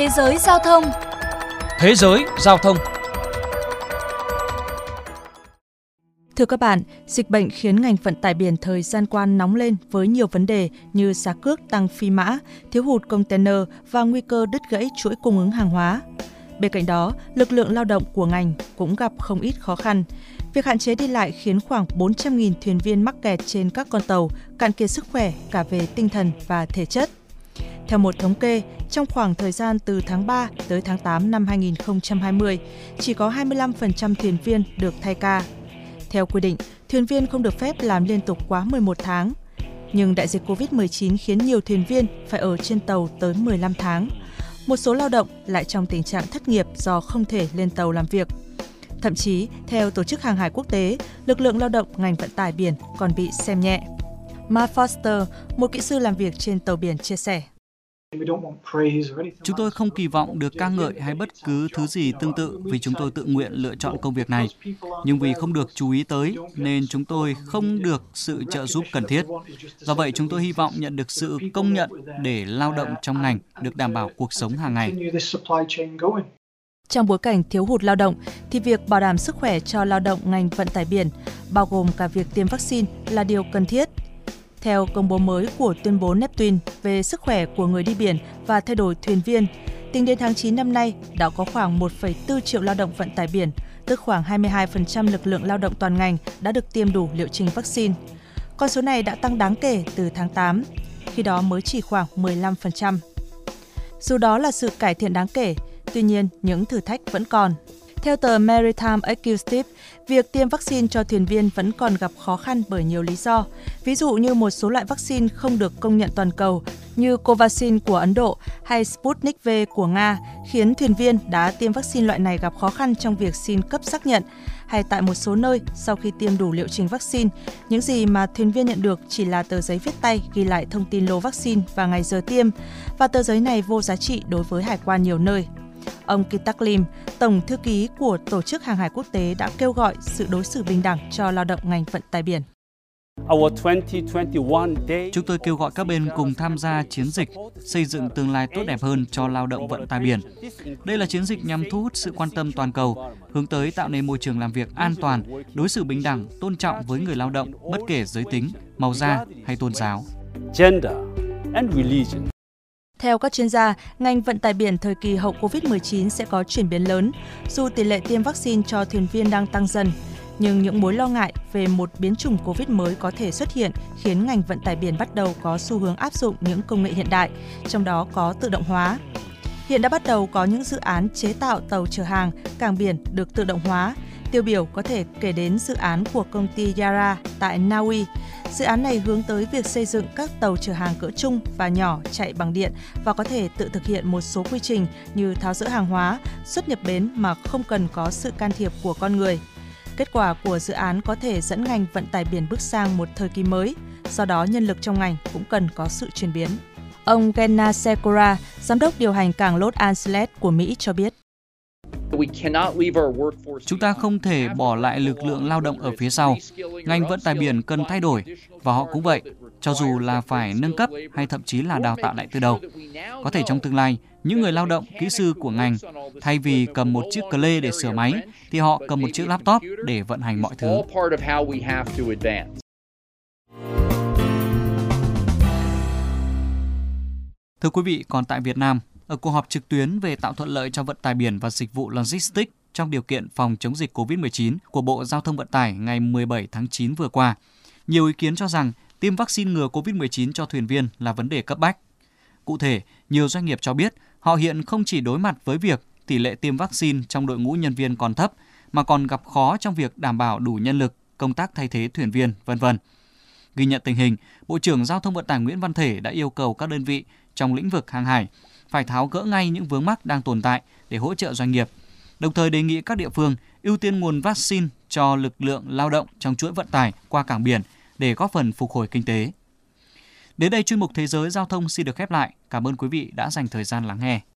Thế giới giao thông Thế giới giao thông Thưa các bạn, dịch bệnh khiến ngành vận tải biển thời gian qua nóng lên với nhiều vấn đề như giá cước tăng phi mã, thiếu hụt container và nguy cơ đứt gãy chuỗi cung ứng hàng hóa. Bên cạnh đó, lực lượng lao động của ngành cũng gặp không ít khó khăn. Việc hạn chế đi lại khiến khoảng 400.000 thuyền viên mắc kẹt trên các con tàu, cạn kiệt sức khỏe cả về tinh thần và thể chất. Theo một thống kê, trong khoảng thời gian từ tháng 3 tới tháng 8 năm 2020, chỉ có 25% thuyền viên được thay ca. Theo quy định, thuyền viên không được phép làm liên tục quá 11 tháng. Nhưng đại dịch COVID-19 khiến nhiều thuyền viên phải ở trên tàu tới 15 tháng. Một số lao động lại trong tình trạng thất nghiệp do không thể lên tàu làm việc. Thậm chí, theo Tổ chức Hàng hải Quốc tế, lực lượng lao động ngành vận tải biển còn bị xem nhẹ. Matt Foster, một kỹ sư làm việc trên tàu biển chia sẻ. Chúng tôi không kỳ vọng được ca ngợi hay bất cứ thứ gì tương tự vì chúng tôi tự nguyện lựa chọn công việc này. Nhưng vì không được chú ý tới nên chúng tôi không được sự trợ giúp cần thiết. Do vậy chúng tôi hy vọng nhận được sự công nhận để lao động trong ngành được đảm bảo cuộc sống hàng ngày. Trong bối cảnh thiếu hụt lao động thì việc bảo đảm sức khỏe cho lao động ngành vận tải biển, bao gồm cả việc tiêm vaccine là điều cần thiết theo công bố mới của tuyên bố Neptune về sức khỏe của người đi biển và thay đổi thuyền viên, tính đến tháng 9 năm nay đã có khoảng 1,4 triệu lao động vận tải biển, tức khoảng 22% lực lượng lao động toàn ngành đã được tiêm đủ liệu trình vaccine. Con số này đã tăng đáng kể từ tháng 8, khi đó mới chỉ khoảng 15%. Dù đó là sự cải thiện đáng kể, tuy nhiên những thử thách vẫn còn. Theo tờ Maritime Executive, việc tiêm vaccine cho thuyền viên vẫn còn gặp khó khăn bởi nhiều lý do. Ví dụ như một số loại vaccine không được công nhận toàn cầu như Covaxin của Ấn Độ hay Sputnik V của Nga khiến thuyền viên đã tiêm vaccine loại này gặp khó khăn trong việc xin cấp xác nhận hay tại một số nơi sau khi tiêm đủ liệu trình vaccine, những gì mà thuyền viên nhận được chỉ là tờ giấy viết tay ghi lại thông tin lô vaccine và ngày giờ tiêm và tờ giấy này vô giá trị đối với hải quan nhiều nơi. Ông Kitak Lim, Tổng thư ký của Tổ chức Hàng hải Quốc tế đã kêu gọi sự đối xử bình đẳng cho lao động ngành vận tải biển. Chúng tôi kêu gọi các bên cùng tham gia chiến dịch xây dựng tương lai tốt đẹp hơn cho lao động vận tải biển. Đây là chiến dịch nhằm thu hút sự quan tâm toàn cầu, hướng tới tạo nên môi trường làm việc an toàn, đối xử bình đẳng, tôn trọng với người lao động bất kể giới tính, màu da hay tôn giáo. Theo các chuyên gia, ngành vận tải biển thời kỳ hậu Covid-19 sẽ có chuyển biến lớn, dù tỷ lệ tiêm vaccine cho thuyền viên đang tăng dần. Nhưng những mối lo ngại về một biến chủng Covid mới có thể xuất hiện khiến ngành vận tải biển bắt đầu có xu hướng áp dụng những công nghệ hiện đại, trong đó có tự động hóa. Hiện đã bắt đầu có những dự án chế tạo tàu chở hàng, cảng biển được tự động hóa. Tiêu biểu có thể kể đến dự án của công ty Yara tại Na Uy, Dự án này hướng tới việc xây dựng các tàu chở hàng cỡ trung và nhỏ chạy bằng điện và có thể tự thực hiện một số quy trình như tháo dỡ hàng hóa, xuất nhập bến mà không cần có sự can thiệp của con người. Kết quả của dự án có thể dẫn ngành vận tải biển bước sang một thời kỳ mới, do đó nhân lực trong ngành cũng cần có sự chuyển biến. Ông Genna Sekora, giám đốc điều hành cảng Los Angeles của Mỹ cho biết. Chúng ta không thể bỏ lại lực lượng lao động ở phía sau. Ngành vận tải biển cần thay đổi và họ cũng vậy, cho dù là phải nâng cấp hay thậm chí là đào tạo lại từ đầu. Có thể trong tương lai, những người lao động, kỹ sư của ngành, thay vì cầm một chiếc cờ lê để sửa máy, thì họ cầm một chiếc laptop để vận hành mọi thứ. Thưa quý vị, còn tại Việt Nam, ở cuộc họp trực tuyến về tạo thuận lợi cho vận tải biển và dịch vụ logistics trong điều kiện phòng chống dịch COVID-19 của Bộ Giao thông Vận tải ngày 17 tháng 9 vừa qua. Nhiều ý kiến cho rằng tiêm vaccine ngừa COVID-19 cho thuyền viên là vấn đề cấp bách. Cụ thể, nhiều doanh nghiệp cho biết họ hiện không chỉ đối mặt với việc tỷ lệ tiêm vaccine trong đội ngũ nhân viên còn thấp mà còn gặp khó trong việc đảm bảo đủ nhân lực, công tác thay thế thuyền viên, vân vân. Ghi nhận tình hình, Bộ trưởng Giao thông Vận tải Nguyễn Văn Thể đã yêu cầu các đơn vị trong lĩnh vực hàng hải, phải tháo gỡ ngay những vướng mắc đang tồn tại để hỗ trợ doanh nghiệp. Đồng thời đề nghị các địa phương ưu tiên nguồn vaccine cho lực lượng lao động trong chuỗi vận tải qua cảng biển để góp phần phục hồi kinh tế. Đến đây chuyên mục Thế giới Giao thông xin được khép lại. Cảm ơn quý vị đã dành thời gian lắng nghe.